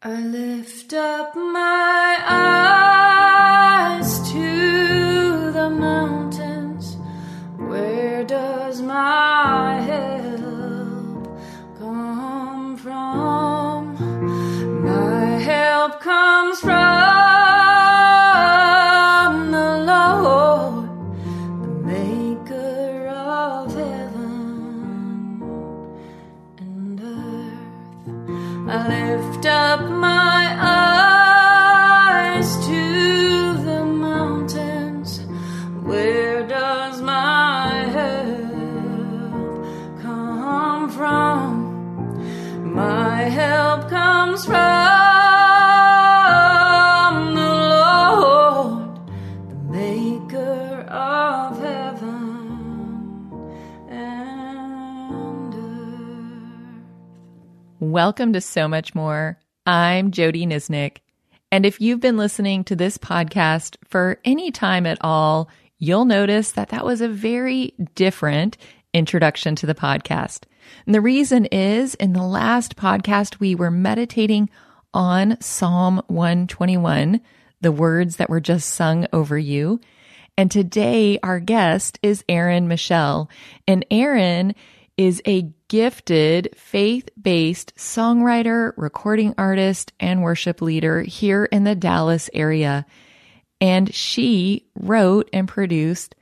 I lift up my eyes Welcome to So Much More. I'm Jody Nisnik. And if you've been listening to this podcast for any time at all, you'll notice that that was a very different introduction to the podcast. And the reason is in the last podcast, we were meditating on Psalm 121, the words that were just sung over you. And today our guest is Aryn Michelle. And Aryn is a gifted faith based songwriter, recording artist, and worship leader here in the Dallas area. And she wrote and produced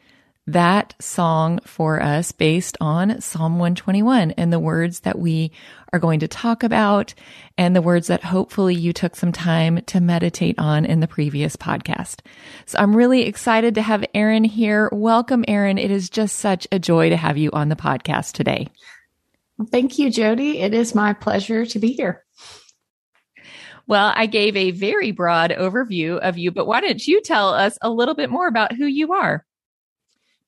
that song for us based on Psalm 121 and the words that we are going to talk about and the words that hopefully you took some time to meditate on in the previous podcast. So I'm really excited to have Aryn here. Welcome, Aryn. It is just such a joy to have you on the podcast today. Thank you, Jody. It is my pleasure to be here. Well, I gave a very broad overview of you, but why don't you tell us a little bit more about who you are?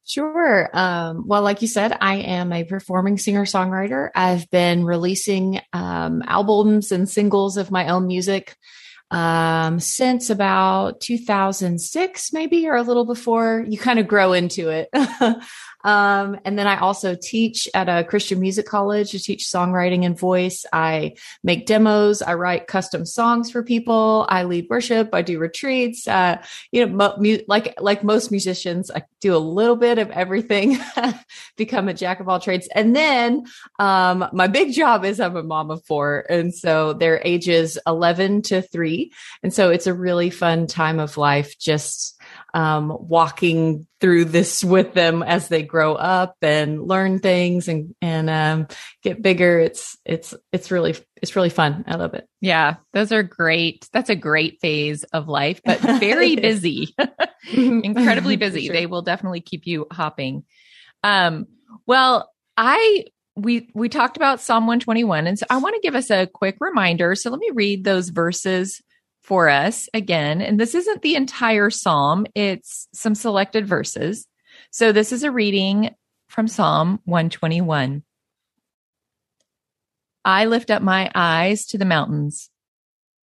Sure. Um, well, like you said, I am a performing singer songwriter. I've been releasing um, albums and singles of my own music um, since about 2006, maybe, or a little before. You kind of grow into it. um, and then I also teach at a Christian music college to teach songwriting and voice. I make demos. I write custom songs for people. I lead worship. I do retreats. Uh, you know, mo- mu- like like most musicians, I do a little bit of everything. become a jack of all trades. And then um, my big job is I'm a mom of four, and so they're ages 11 to three. And so it's a really fun time of life just um, walking through this with them as they grow up and learn things and and um, get bigger. It's it's it's really it's really fun. I love it. Yeah, those are great. That's a great phase of life, but very busy, incredibly busy. Sure. They will definitely keep you hopping. Um, well, I we we talked about Psalm 121, and so I want to give us a quick reminder. So let me read those verses for us again. And this isn't the entire psalm; it's some selected verses. So this is a reading from Psalm 121. I lift up my eyes to the mountains.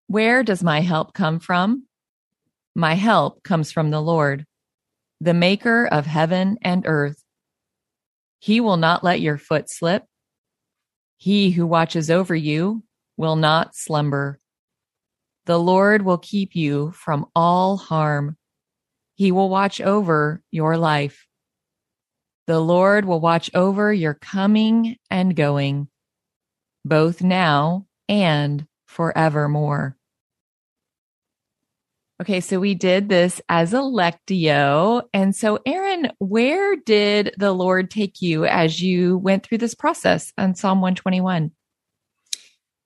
Where does my help come from? My help comes from the Lord, the maker of heaven and earth. He will not let your foot slip. He who watches over you will not slumber. The Lord will keep you from all harm. He will watch over your life. The Lord will watch over your coming and going, both now and forevermore. Okay, so we did this as a lectio. And so, Aryn, where did the Lord take you as you went through this process on Psalm 121?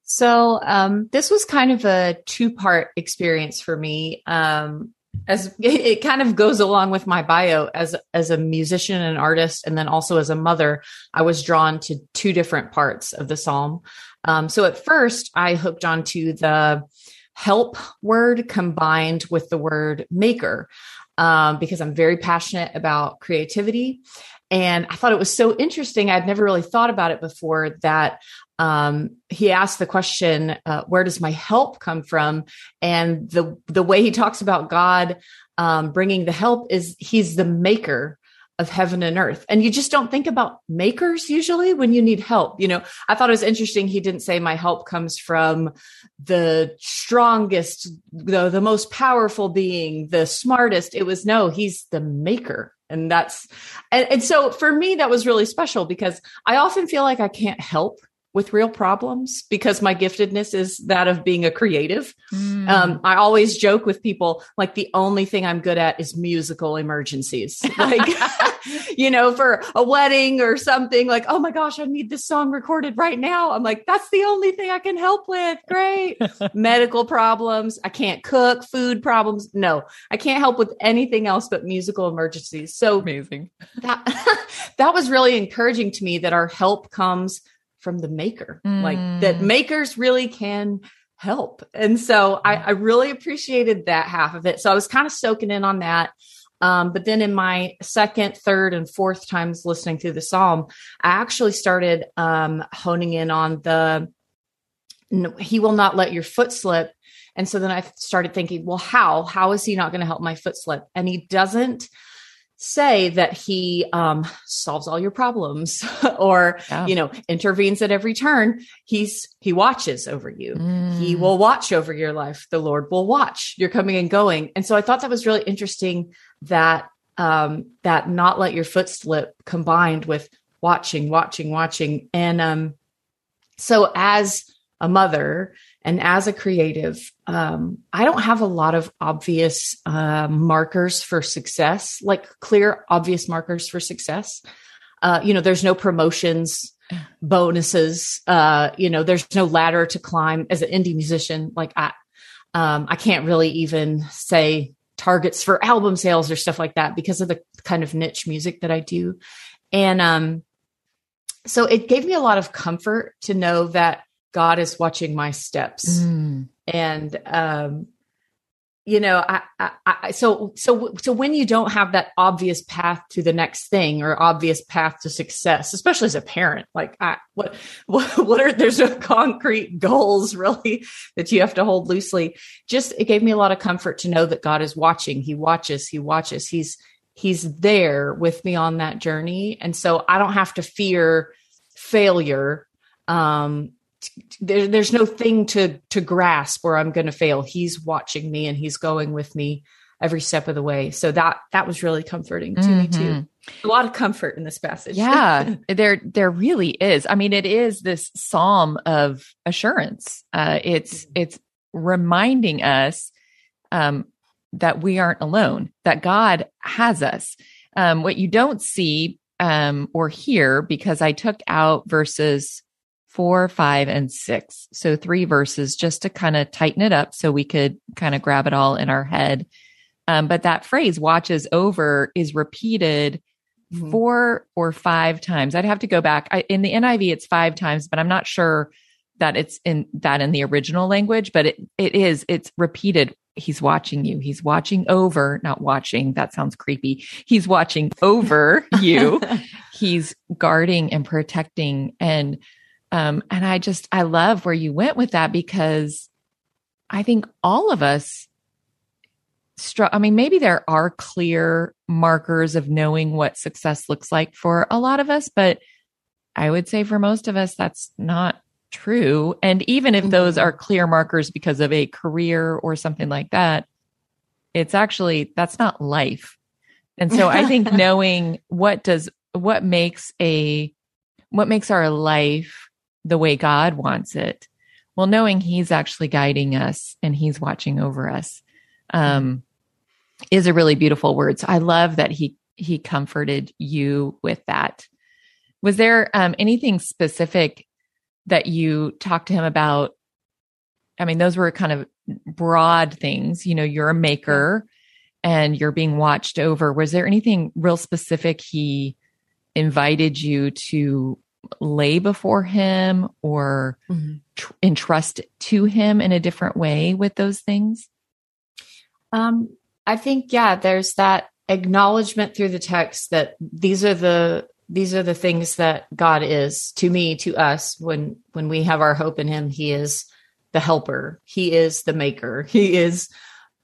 So um, this was kind of a two part experience for me. Um, as it kind of goes along with my bio as as a musician and artist, and then also as a mother, I was drawn to two different parts of the psalm. Um, so at first, I hooked onto the help word combined with the word maker um, because I'm very passionate about creativity. And I thought it was so interesting. I'd never really thought about it before that um, he asked the question, uh, "Where does my help come from?" And the the way he talks about God um, bringing the help is He's the maker of heaven and earth. And you just don't think about makers usually when you need help. You know, I thought it was interesting. He didn't say my help comes from the strongest, the, the most powerful being, the smartest. It was no, he's the maker. And that's, and, and so for me, that was really special because I often feel like I can't help with real problems because my giftedness is that of being a creative. Mm. Um, I always joke with people like the only thing I'm good at is musical emergencies. Like, you know, for a wedding or something, like, oh my gosh, I need this song recorded right now. I'm like, that's the only thing I can help with. Great. Medical problems. I can't cook, food problems. No, I can't help with anything else but musical emergencies. So amazing. That, that was really encouraging to me that our help comes from the maker, mm. like that mm. makers really can help. And so I, I, really appreciated that half of it. So I was kind of soaking in on that. Um, but then in my second, third, and fourth times listening through the psalm, I actually started um, honing in on the He will not let your foot slip. And so then I started thinking, well, how? How is he not going to help my foot slip? And he doesn't say that he um, solves all your problems or yeah. you know intervenes at every turn he's he watches over you. Mm. he will watch over your life. The lord will watch. You're coming and going. And so i thought that was really interesting that um, that not let your foot slip combined with watching watching watching. And um so as a mother and as a creative, um, I don't have a lot of obvious uh, markers for success, like clear, obvious markers for success. Uh, you know, there's no promotions, bonuses. Uh, you know, there's no ladder to climb as an indie musician. Like I, um, I can't really even say targets for album sales or stuff like that because of the kind of niche music that I do. And um, so it gave me a lot of comfort to know that God is watching my steps. Mm. And, um, you know, I, I, I, so, so, so when you don't have that obvious path to the next thing or obvious path to success, especially as a parent, like I, what, what, what are, there's no concrete goals really that you have to hold loosely. Just, it gave me a lot of comfort to know that God is watching. He watches, he watches, he's, he's there with me on that journey. And so I don't have to fear failure um, there, there's no thing to to grasp where I'm going to fail. He's watching me and he's going with me every step of the way. So that that was really comforting to mm-hmm. me too. Mm-hmm. A lot of comfort in this passage. Yeah, there there really is. I mean, it is this psalm of assurance. Uh, it's mm-hmm. it's reminding us um, that we aren't alone. That God has us. Um, what you don't see um, or hear, because I took out verses four, five, and six. So three verses just to kind of tighten it up so we could kind of grab it all in our head. Um, but that phrase watches over is repeated mm-hmm. four or five times. I'd have to go back. I, in the NIV, it's five times, but I'm not sure that it's in that in the original language, but it, it is, it's repeated. He's watching you. He's watching over, not watching. That sounds creepy. He's watching over you. He's guarding and protecting and um, and I just, I love where you went with that because I think all of us, str- I mean, maybe there are clear markers of knowing what success looks like for a lot of us, but I would say for most of us, that's not true. And even if those mm-hmm. are clear markers because of a career or something like that, it's actually, that's not life. And so I think knowing what does, what makes a, what makes our life the way God wants it. Well, knowing He's actually guiding us and He's watching over us um, is a really beautiful word. So I love that He He comforted you with that. Was there um, anything specific that you talked to Him about? I mean, those were kind of broad things. You know, you're a maker and you're being watched over. Was there anything real specific He invited you to lay before him or mm-hmm. tr- entrust to him in a different way with those things? Um, I think, yeah, there's that acknowledgement through the text that these are the these are the things that God is to me, to us, when when we have our hope in him, he is the helper, he is the maker, he is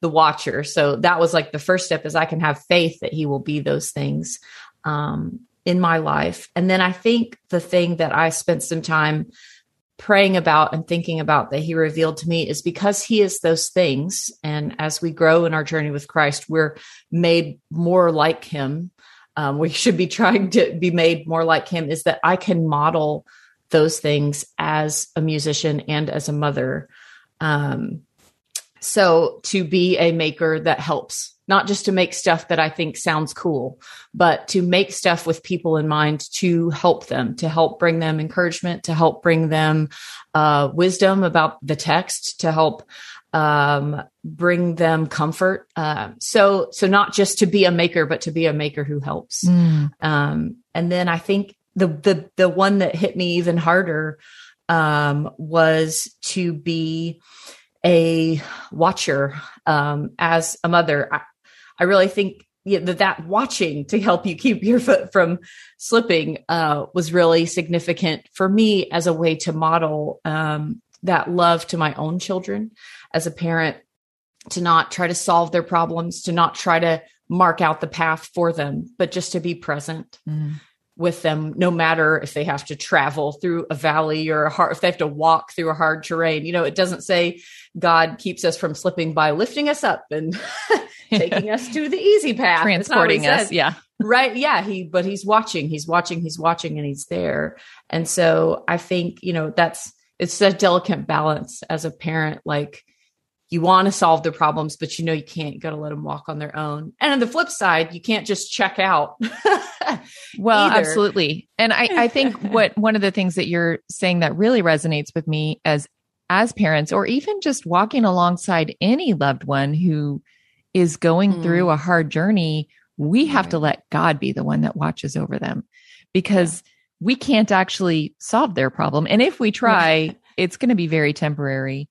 the watcher. So that was like the first step is I can have faith that he will be those things. um, in my life. And then I think the thing that I spent some time praying about and thinking about that he revealed to me is because he is those things. And as we grow in our journey with Christ, we're made more like him. Um, we should be trying to be made more like him, is that I can model those things as a musician and as a mother. Um, so to be a maker that helps not just to make stuff that I think sounds cool, but to make stuff with people in mind to help them, to help bring them encouragement, to help bring them uh, wisdom about the text, to help um, bring them comfort. Uh, so, so not just to be a maker, but to be a maker who helps. Mm. Um, and then I think the the the one that hit me even harder um, was to be a watcher um, as a mother. I, I really think that that watching to help you keep your foot from slipping uh, was really significant for me as a way to model um, that love to my own children as a parent to not try to solve their problems to not try to mark out the path for them but just to be present mm. With them no matter if they have to travel through a valley or a hard if they have to walk through a hard terrain you know it doesn't say god keeps us from slipping by lifting us up and taking us to the easy path, transporting us. Yeah. right. Yeah. He, but he's watching, he's watching, he's watching, and he's there. And so I think, you know, that's, it's a delicate balance as a parent. Like, you want to solve their problems, but you know you can't go to let them walk on their own. And on the flip side, you can't just check out. well, either. absolutely. And I, I think what one of the things that you're saying that really resonates with me as as parents, or even just walking alongside any loved one who is going mm. through a hard journey, we have right. to let God be the one that watches over them because yeah. we can't actually solve their problem. And if we try, it's going to be very temporary.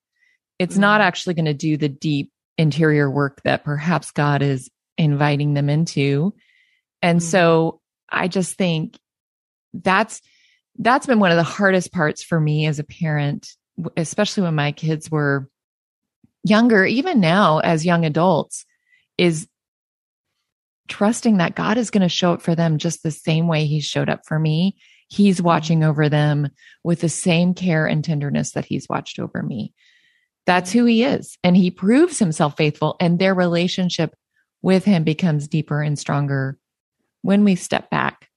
It's mm. not actually going to do the deep interior work that perhaps God is inviting them into. And mm. so I just think that's that's been one of the hardest parts for me as a parent, especially when my kids were younger, even now as young adults, is trusting that God is going to show up for them just the same way he showed up for me. He's mm-hmm. watching over them with the same care and tenderness that he's watched over me. That's who he is. And he proves himself faithful and their relationship with him becomes deeper and stronger when we step back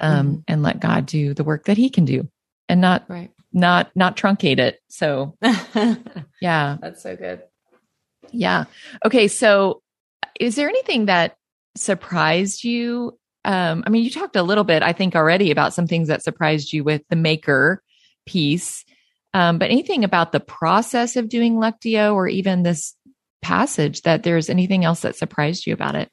um, mm-hmm. and let God do the work that he can do and not, right. not, not truncate it. So yeah. That's so good. Yeah. Okay. So is there anything that surprised you? Um, I mean, you talked a little bit, I think, already about some things that surprised you with the maker piece. Um, but anything about the process of doing Lectio or even this passage that there's anything else that surprised you about it?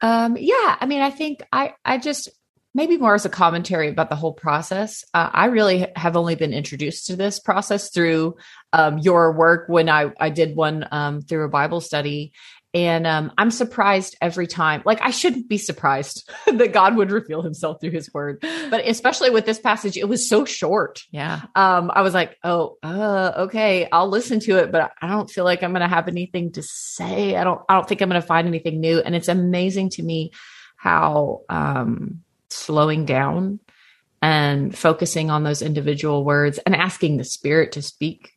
Um, yeah, I mean, I think I, I just maybe more as a commentary about the whole process. Uh, I really have only been introduced to this process through um, your work when I, I did one um, through a Bible study. And um, I'm surprised every time. Like, I shouldn't be surprised that God would reveal himself through his word. But especially with this passage, it was so short. Yeah. Um, I was like, oh, uh, okay, I'll listen to it, but I don't feel like I'm going to have anything to say. I don't, I don't think I'm going to find anything new. And it's amazing to me how um, slowing down and focusing on those individual words and asking the spirit to speak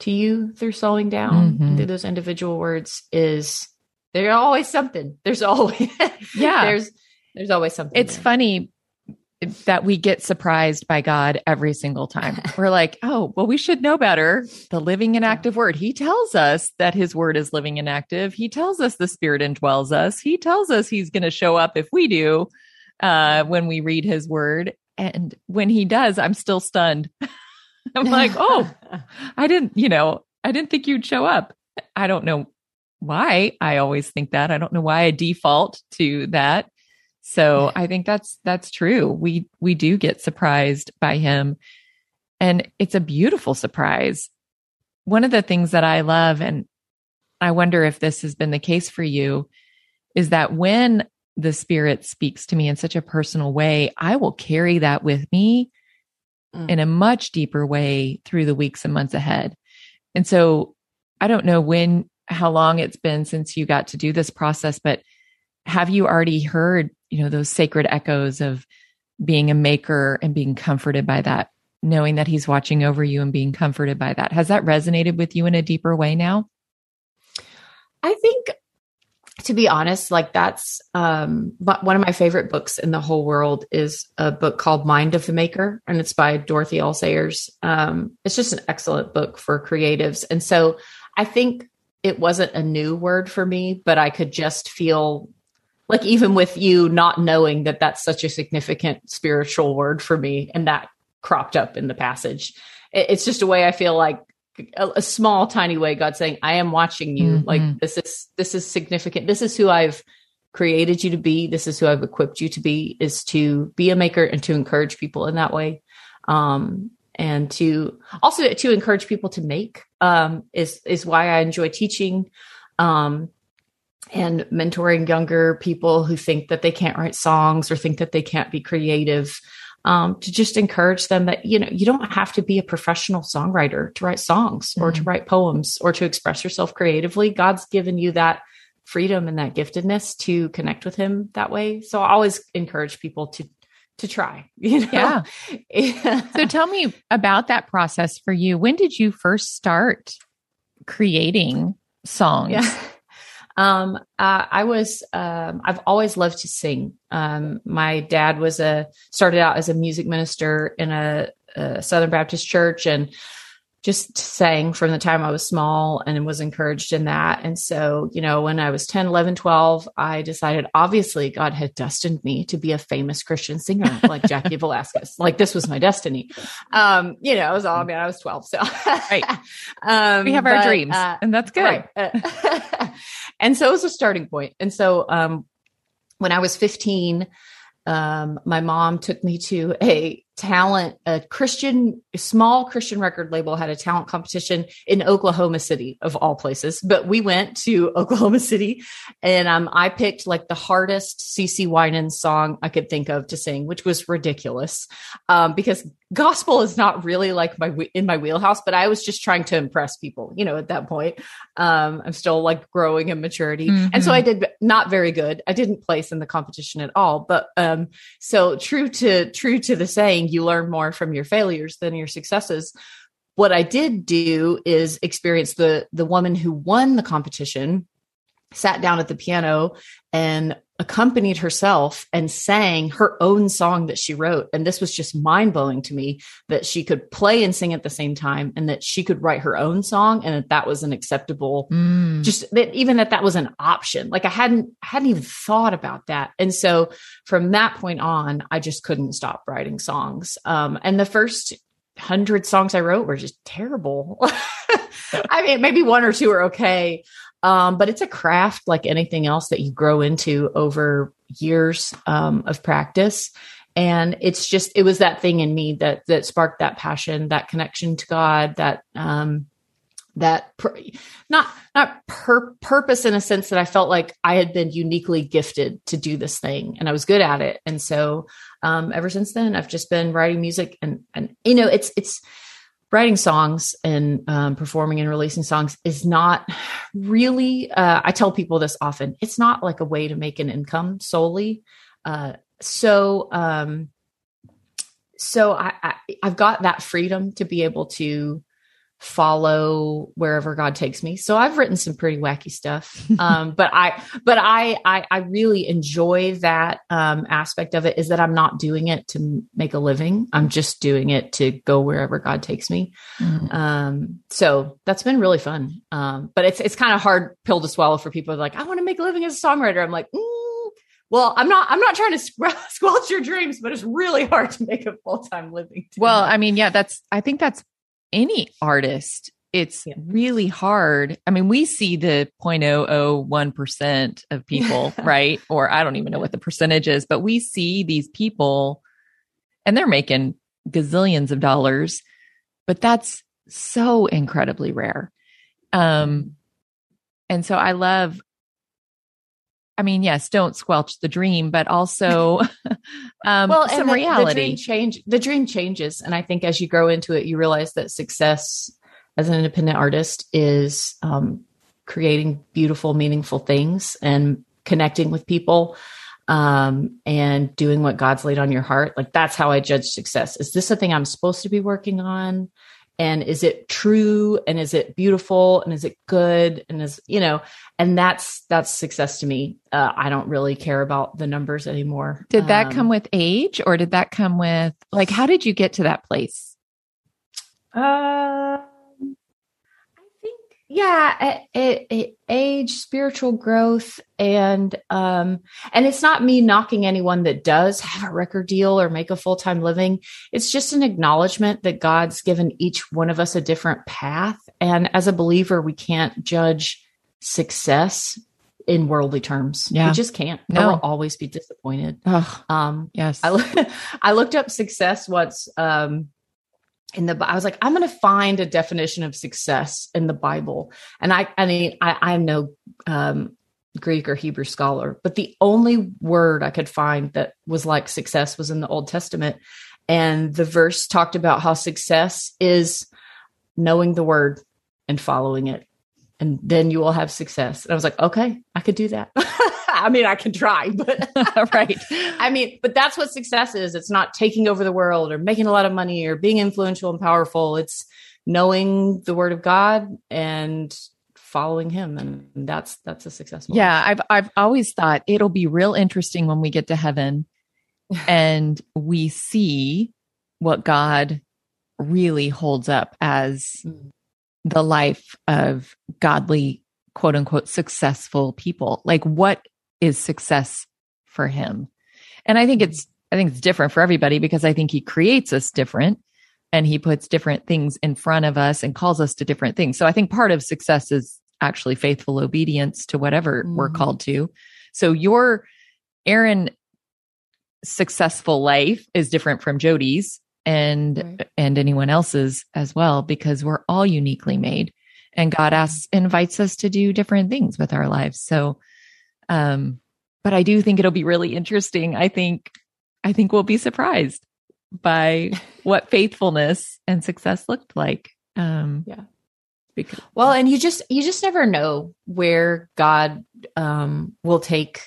to you through slowing down mm-hmm. through those individual words is there's always something. There's always yeah. there's there's always something. It's there. funny that we get surprised by God every single time. We're like, oh, well, we should know better. The living and active word. He tells us that his word is living and active. He tells us the spirit indwells us. He tells us he's going to show up if we do, uh, when we read his word. And when he does, I'm still stunned. I'm like, oh, I didn't, you know, I didn't think you'd show up. I don't know why I always think that. I don't know why I default to that. So I think that's that's true. We we do get surprised by him and it's a beautiful surprise. One of the things that I love and I wonder if this has been the case for you is that when the spirit speaks to me in such a personal way, I will carry that with me mm. in a much deeper way through the weeks and months ahead. And so I don't know when how long it's been since you got to do this process, but have you already heard you know, those sacred echoes of being a maker and being comforted by that, knowing that he's watching over you and being comforted by that. Has that resonated with you in a deeper way now? I think to be honest, like that's um, one of my favorite books in the whole world is a book called Mind of the Maker, and it's by Dorothy L. Sayers. Um, it's just an excellent book for creatives, and so I think it wasn't a new word for me, but I could just feel like even with you not knowing that that's such a significant spiritual word for me, and that cropped up in the passage. It's just a way I feel like a, a, small tiny way God saying i am watching you. Mm-hmm. like this is this is significant. This is who i've created you to be. This is who i've equipped you to be is to be a maker and to encourage people in that way. Um and to also to encourage people to make um is is why i enjoy teaching um and mentoring younger people who think that they can't write songs or think that they can't be creative um, to just encourage them that you know you don't have to be a professional songwriter to write songs mm-hmm. or to mm-hmm. write poems or to express yourself creatively god's given you that freedom and that giftedness to connect with him that way so i always encourage people to to try you know? Yeah. So tell me about that process for you. When did you first start creating songs? Yeah. Um, uh, I was, um, I've always loved to sing. Um, my dad was a, started out as a music minister in a, a Southern Baptist church and just sang from the time I was small and was encouraged in that. And so, you know, when I was 10, 11, 12, I decided obviously God had destined me to be a famous Christian singer like Jaci Velasquez. Like this was my destiny. Um, you know, I was all, I mean, I was 12. So, right. um, we have our dreams uh, and that's good. Right. and so it was a starting point. And so, um, when I was 15, um, my mom took me to a talent, a Christian, a small Christian record label had a talent competition in Oklahoma City, of all places. But we went to Oklahoma City, and um, I picked like the hardest CeCe Winans song I could think of to sing, which was ridiculous, um, because gospel is not really like my in my wheelhouse. But I was just trying to impress people, you know. At that point, um, I'm still like growing in maturity, mm-hmm. and so I did not very good. I didn't place in the competition at all. But um, so true to true to the saying you learn more from your failures than your successes. What I did do is experience the the woman who won the competition sat down at the piano and accompanied herself and sang her own song that she wrote. And this was just mind blowing to me that she could play and sing at the same time and that she could write her own song and that that was an acceptable, mm. just that even that that was an option. Like I hadn't, I hadn't even thought about that. And so from that point on, I just couldn't stop writing songs. Um, and the first hundred songs I wrote were just terrible. I mean, maybe one or two are okay. Um, but it's a craft like anything else that you grow into over years um, of practice. And it's just, it was that thing in me that, that sparked that passion, that connection to God, that, um, that not not per- purpose in a sense that I felt like I had been uniquely gifted to do this thing and I was good at it and so um, ever since then I've just been writing music and and you know it's it's writing songs and um, performing and releasing songs is not really uh, i tell people this often it's not like a way to make an income solely. Uh, so um, so I, I i've got that freedom to be able to follow wherever God takes me. So I've written some pretty wacky stuff. Um, but I, but I, I, I really enjoy that, um, aspect of it is that I'm not doing it to make a living. I'm just doing it to go wherever God takes me. Mm-hmm. Um, so that's been really fun. Um, but it's, it's kind of hard pill to swallow for people like, I want to make a living as a songwriter. I'm like, mm, well, I'm not. I'm not trying to squelch your dreams, but it's really hard to make a full time living. Well, I mean, yeah, that's. I think that's any artist, it's yeah. really hard. I mean, we see the 0.001% of people, right? Or I don't even know what the percentage is, but we see these people and they're making gazillions of dollars, but that's so incredibly rare. Um, and so I love, I mean, yes, don't squelch the dream, but also um, well, some the, reality. The dream change. The dream changes, and I think as you grow into it, you realize that success as an independent artist is um, creating beautiful, meaningful things and connecting with people. um, and doing what God's laid on your heart. Like that's how I judge success. Is this something I'm supposed to be working on? And is it true? And is it beautiful? And is it good? And is, you know, and that's, that's success to me. Uh, I don't really care about the numbers anymore. Did that Um, come with age or did that come with like how did you get to that place? I think, yeah, it, it, age, spiritual growth, and um, and it's not me knocking anyone that does have a record deal or make a full time living. It's just an acknowledgement that God's given each one of us a different path, and as a believer, we can't judge success in worldly terms. Yeah. we just can't. No. We'll always be disappointed. Oh, Um, yes. I, I looked up success once um, in the. I was like, I'm going to find a definition of success in the Bible, and I, I mean, I, I'm no um, Greek or Hebrew scholar, but the only word I could find that was like success was in the Old Testament, and the verse talked about how success is knowing the word and following it. And then you will have success. And I was like, okay, I could do that. I mean, I can try, but right. I mean, but that's what success is. It's not taking over the world or making a lot of money or being influential and powerful. It's knowing the word of God and following him. And that's that's a successful. Yeah, I've I've always thought it'll be real interesting when we get to heaven and we see what God really holds up as Mm. the life of godly quote unquote successful people. Like what is success for him? And I think it's I think it's different for everybody because I think he creates us different and he puts different things in front of us and calls us to different things. So I think part of success is actually faithful obedience to whatever we're Mhm. called to. So your Aryn successful life is different from Jody's and Right. and anyone else's as well because we're all uniquely made and God asks invites us to do different things with our lives. So um but I do think it'll be really interesting. I think I think we'll be surprised by what faithfulness and success looked like. Um Yeah. Because Well, and you just you just never know where God um, will take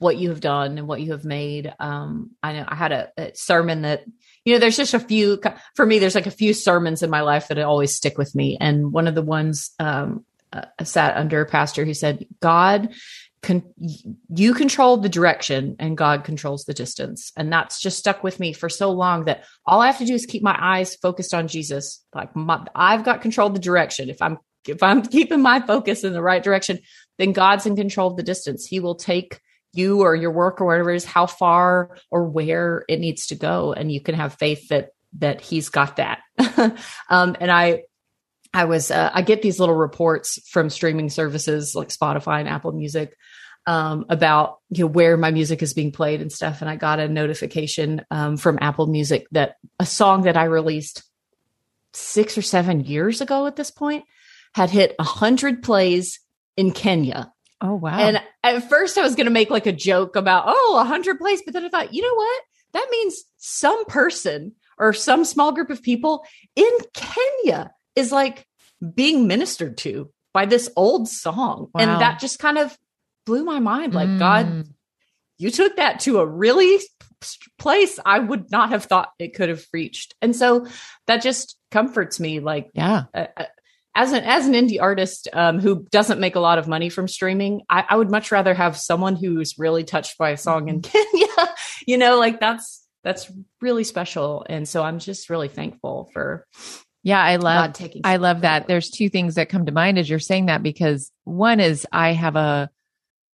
what you have done and what you have made. Um, I know I had a, a sermon that you know. There's just a few for me. There's like a few sermons in my life that always stick with me, and one of the ones um, uh, sat under a pastor who said, "God." Con- you control the direction and God controls the distance. And that's just stuck with me for so long that all I have to do is keep my eyes focused on Jesus. Like my, I've got control of the direction. If I'm if I'm keeping my focus in the right direction, then God's in control of the distance. He will take you or your work or whatever it is, how far or where it needs to go, and you can have faith that that He's got that. um, and I I was uh, I get these little reports from streaming services like Spotify and Apple Music um, about you know where my music is being played and stuff. And I got a notification um, from Apple Music that a song that I released six or seven years ago at this point had hit a hundred plays in Kenya. oh wow. And at first I was going to make like a joke about, oh, a hundred plays. But then I thought, you know what? That means some person or some small group of people in Kenya is like being ministered to by this old song. Wow. And that just kind of blew my mind. Like, God, Mm. you took that to a really place I would not have thought it could have reached. And so that just comforts me. Like, yeah. uh, uh, as an as an indie artist um, who doesn't make a lot of money from streaming, I, I would much rather have someone who's really touched by a song in Kenya. you know, like that's that's really special, and so I'm just really thankful for Yeah, I love God taking. I love that. There's two things that come to mind as you're saying that because one is I have a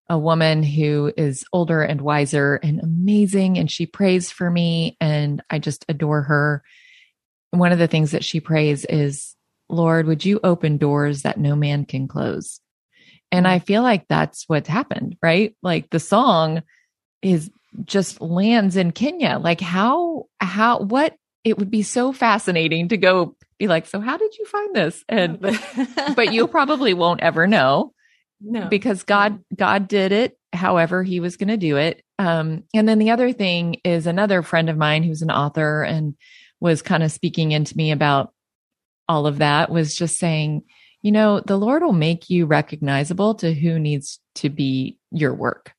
a woman who is older and wiser and amazing and she prays for me and I just adore her. One of the things that she prays is, "Lord, would you open doors that no man can close?" And I feel like that's what's happened, right? Like the song is just lands in Kenya. Like how how what it would be so fascinating to go be like, so how did you find this? And but you probably won't ever know no because God God did it however he was going to do it. Um and then the other thing is another friend of mine who's an author and was kind of speaking into me about all of that was just saying, you know, the Lord will make you recognizable to who needs to be your work.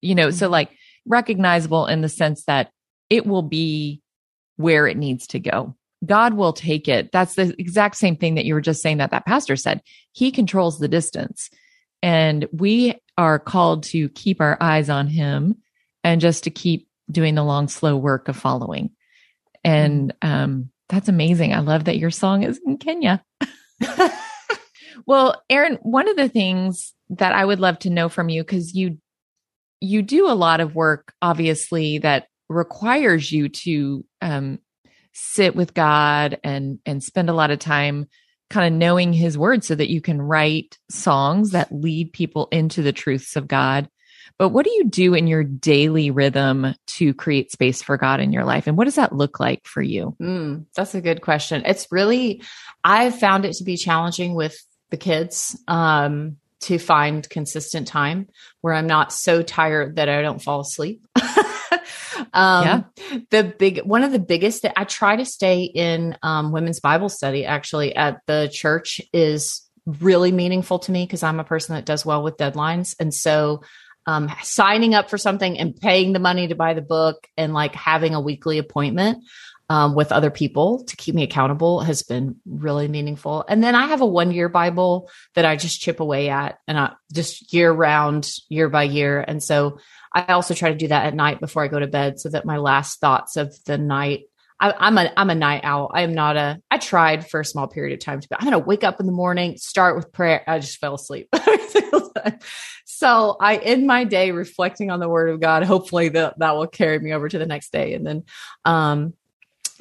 You know, so Mhm. like recognizable in the sense that it will be where it needs to go. God will take it. That's the exact same thing that you were just saying that that pastor said. He controls the distance. And we are called to keep our eyes on him and just to keep doing the long, slow work of following. And um, that's amazing. I love that your song is in Kenya. well, Aryn, one of the things that I would love to know from you, because you you do a lot of work, obviously, that requires you to um, sit with God and and spend a lot of time kind of knowing his word so that you can write songs that lead people into the truths of God. But what do you do in your daily rhythm to create space for God in your life? And what does that look like for you? Mm, that's a good question. It's really, I've found it to be challenging with the kids um, to find consistent time where I'm not so tired that I don't fall asleep. um, yeah. The big one of the biggest that I try to stay in um, women's Bible study actually at the church is really meaningful to me because I'm a person that does well with deadlines, and so um, signing up for something and paying the money to buy the book and like having a weekly appointment um, with other people to keep me accountable has been really meaningful. And then I have a one year Bible that I just chip away at and I just year round, year by year. And so I also try to do that at night before I go to bed so that my last thoughts of the night I, am a I'm a night owl. I am not a. I tried for a small period of time to. I'm to wake up in the morning, start with prayer. I just fell asleep. so I end my day reflecting on the Word of God. Hopefully that that will carry me over to the next day, and then, um,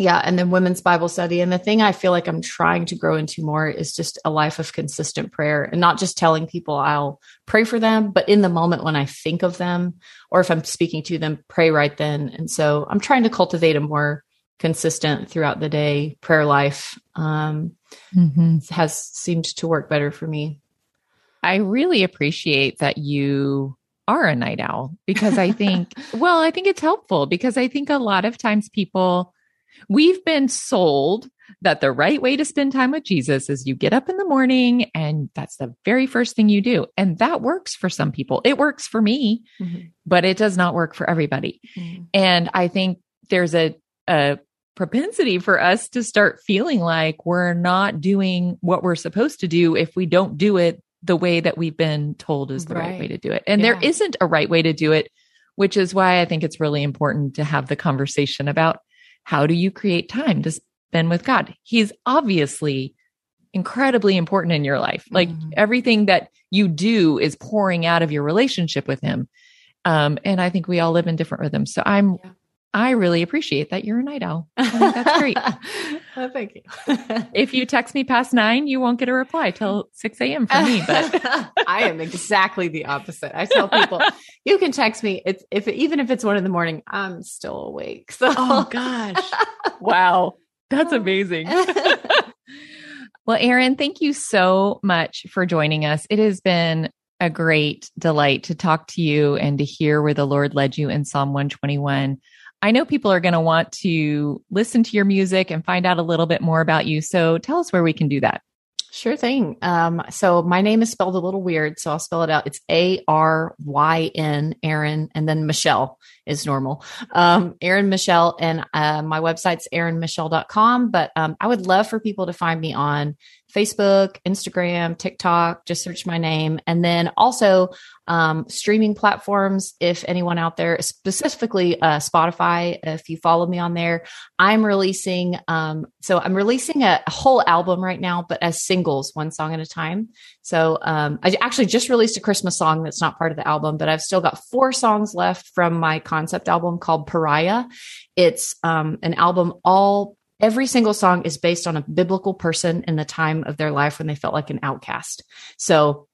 yeah, and then women's Bible study. And the thing I feel like I'm trying to grow into more is just a life of consistent prayer and not just telling people I'll pray for them, but in the moment when I think of them or if I'm speaking to them, pray right then. And so I'm trying to cultivate a more consistent throughout the day prayer life um, mm-hmm. has seemed to work better for me. I really appreciate that you are a night owl because I think, well, I think it's helpful because I think a lot of times people, We've been sold that the right way to spend time with Jesus is you get up in the morning and that's the very first thing you do. And that works for some people. It works for me, mm-hmm. but it does not work for everybody. Mm-hmm. And I think there's a, a propensity for us to start feeling like we're not doing what we're supposed to do if we don't do it the way that we've been told is the right, right way to do it. And yeah. there isn't a right way to do it, which is why I think it's really important to have the conversation about how do you create time to spend with God? He's obviously incredibly important in your life. Like mm-hmm. everything that you do is pouring out of your relationship with him. Um, and I think we all live in different rhythms. So I'm yeah. I really appreciate that you're a night owl. that's great. well, thank you. if you text me past nine, you won't get a reply till 6 a.m. for me. But I am exactly the opposite. I tell people, you can text me. It's if even if it's one in the morning, I'm still awake. So oh gosh. wow. That's amazing. well, Aryn, thank you so much for joining us. It has been a great delight to talk to you and to hear where the Lord led you in Psalm 121. I know people are going to want to listen to your music and find out a little bit more about you. So tell us where we can do that. Sure thing. Um, so my name is spelled a little weird, so I'll spell it out. It's A R Y N, Aryn, and then Michelle is normal. Um, Aryn Michelle, and uh, my website's arynmichelle.com. But um, I would love for people to find me on Facebook, Instagram, TikTok. Just search my name, and then also um, streaming platforms. If anyone out there, specifically uh, Spotify, if you follow me on there, I'm releasing. Um, so I'm releasing a, whole album right now, but as singles, one song at a time. So um, I actually just released a Christmas song that's not part of the album, but I've still got four songs left from my concept album called Pariah. It's um, an album all every single song is based on a biblical person in the time of their life when they felt like an outcast. So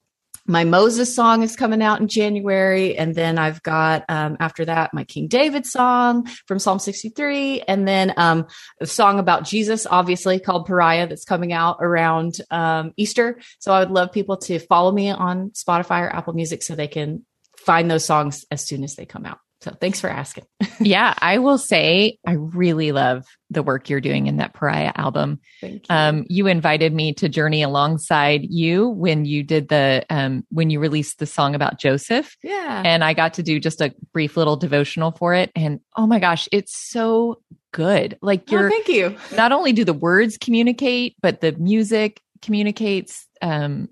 my Moses song is coming out in January. And then I've got, um, after that, my King David song from Psalm 63. And then, um, a song about Jesus, obviously called Pariah that's coming out around, um, Easter. So I would love people to follow me on Spotify or Apple Music so they can find those songs as soon as they come out. So thanks for asking. yeah, I will say I really love the work you're doing in that Pariah album. Thank you. Um, you invited me to journey alongside you when you did the um, when you released the song about Joseph, yeah. and I got to do just a brief little devotional for it. And oh my gosh, it's so good! Like Oh, you're thank you. not only do the words communicate, but the music communicates um,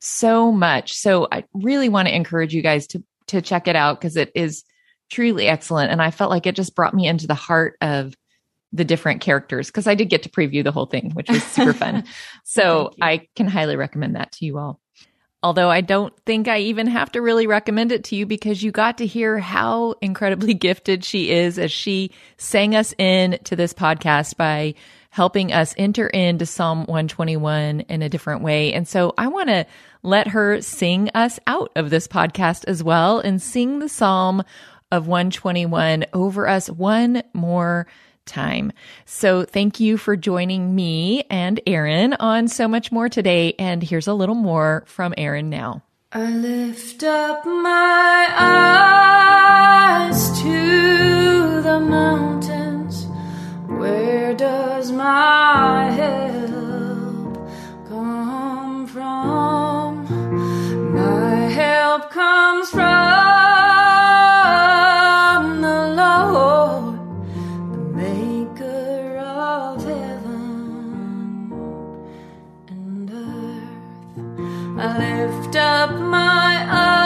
so much. So I really want to encourage you guys to to check it out because it is truly excellent. And I felt like it just brought me into the heart of the different characters because I did get to preview the whole thing, which was super fun. So I can highly recommend that to you all. Although I don't think I even have to really recommend it to you because you got to hear how incredibly gifted she is as she sang us in to this podcast by helping us enter into Psalm 121 in a different way. And so I want to let her sing us out of this podcast as well and sing the Psalm of 121 over us one more time. So thank you for joining me and Aryn on so much more today. And here's a little more from Aryn now. I lift up my eyes to the mountains. Where does my help come from? My help comes from the Lord, the maker of heaven and earth. I lift up my eyes